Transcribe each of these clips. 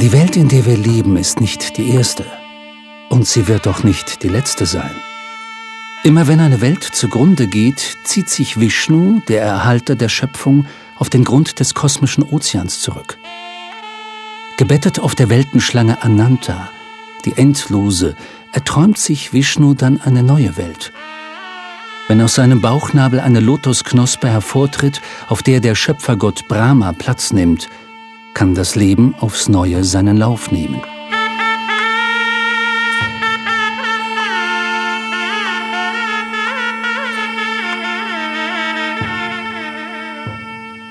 Die Welt, in der wir leben, ist nicht die erste. Und sie wird auch nicht die letzte sein. Immer wenn eine Welt zugrunde geht, zieht sich Vishnu, der Erhalter der Schöpfung, auf den Grund des kosmischen Ozeans zurück. Gebettet auf der Weltenschlange Ananta, die endlose, erträumt sich Vishnu dann eine neue Welt. Wenn aus seinem Bauchnabel eine Lotusknospe hervortritt, auf der der Schöpfergott Brahma Platz nimmt, kann das Leben aufs Neue seinen Lauf nehmen.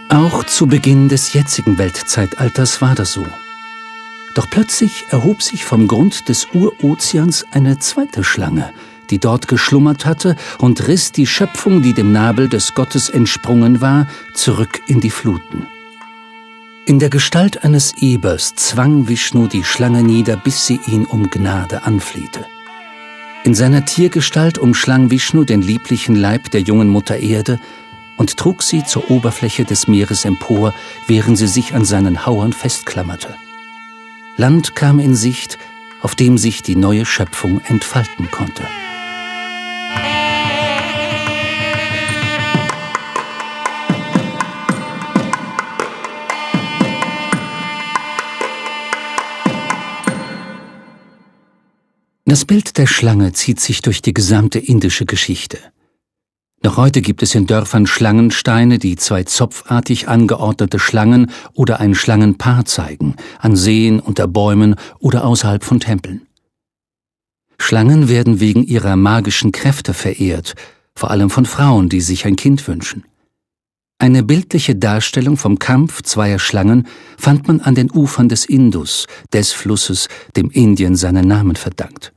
Auch zu Beginn des jetzigen Weltzeitalters war das so. Doch plötzlich erhob sich vom Grund des Urozeans eine zweite Schlange, die dort geschlummert hatte, und riss die Schöpfung, die dem Nabel des Gottes entsprungen war, zurück in die Fluten. In der Gestalt eines Ebers zwang Vishnu die Schlange nieder, bis sie ihn um Gnade anflehte. In seiner Tiergestalt umschlang Vishnu den lieblichen Leib der jungen Mutter Erde und trug sie zur Oberfläche des Meeres empor, während sie sich an seinen Hauern festklammerte. Land kam in Sicht, auf dem sich die neue Schöpfung entfalten konnte. Das Bild der Schlange zieht sich durch die gesamte indische Geschichte. Noch heute gibt es in Dörfern Schlangensteine, die zwei zopfartig angeordnete Schlangen oder ein Schlangenpaar zeigen, an Seen, unter Bäumen oder außerhalb von Tempeln. Schlangen werden wegen ihrer magischen Kräfte verehrt, vor allem von Frauen, die sich ein Kind wünschen. Eine bildliche Darstellung vom Kampf zweier Schlangen fand man an den Ufern des Indus, des Flusses, dem Indien seinen Namen verdankt.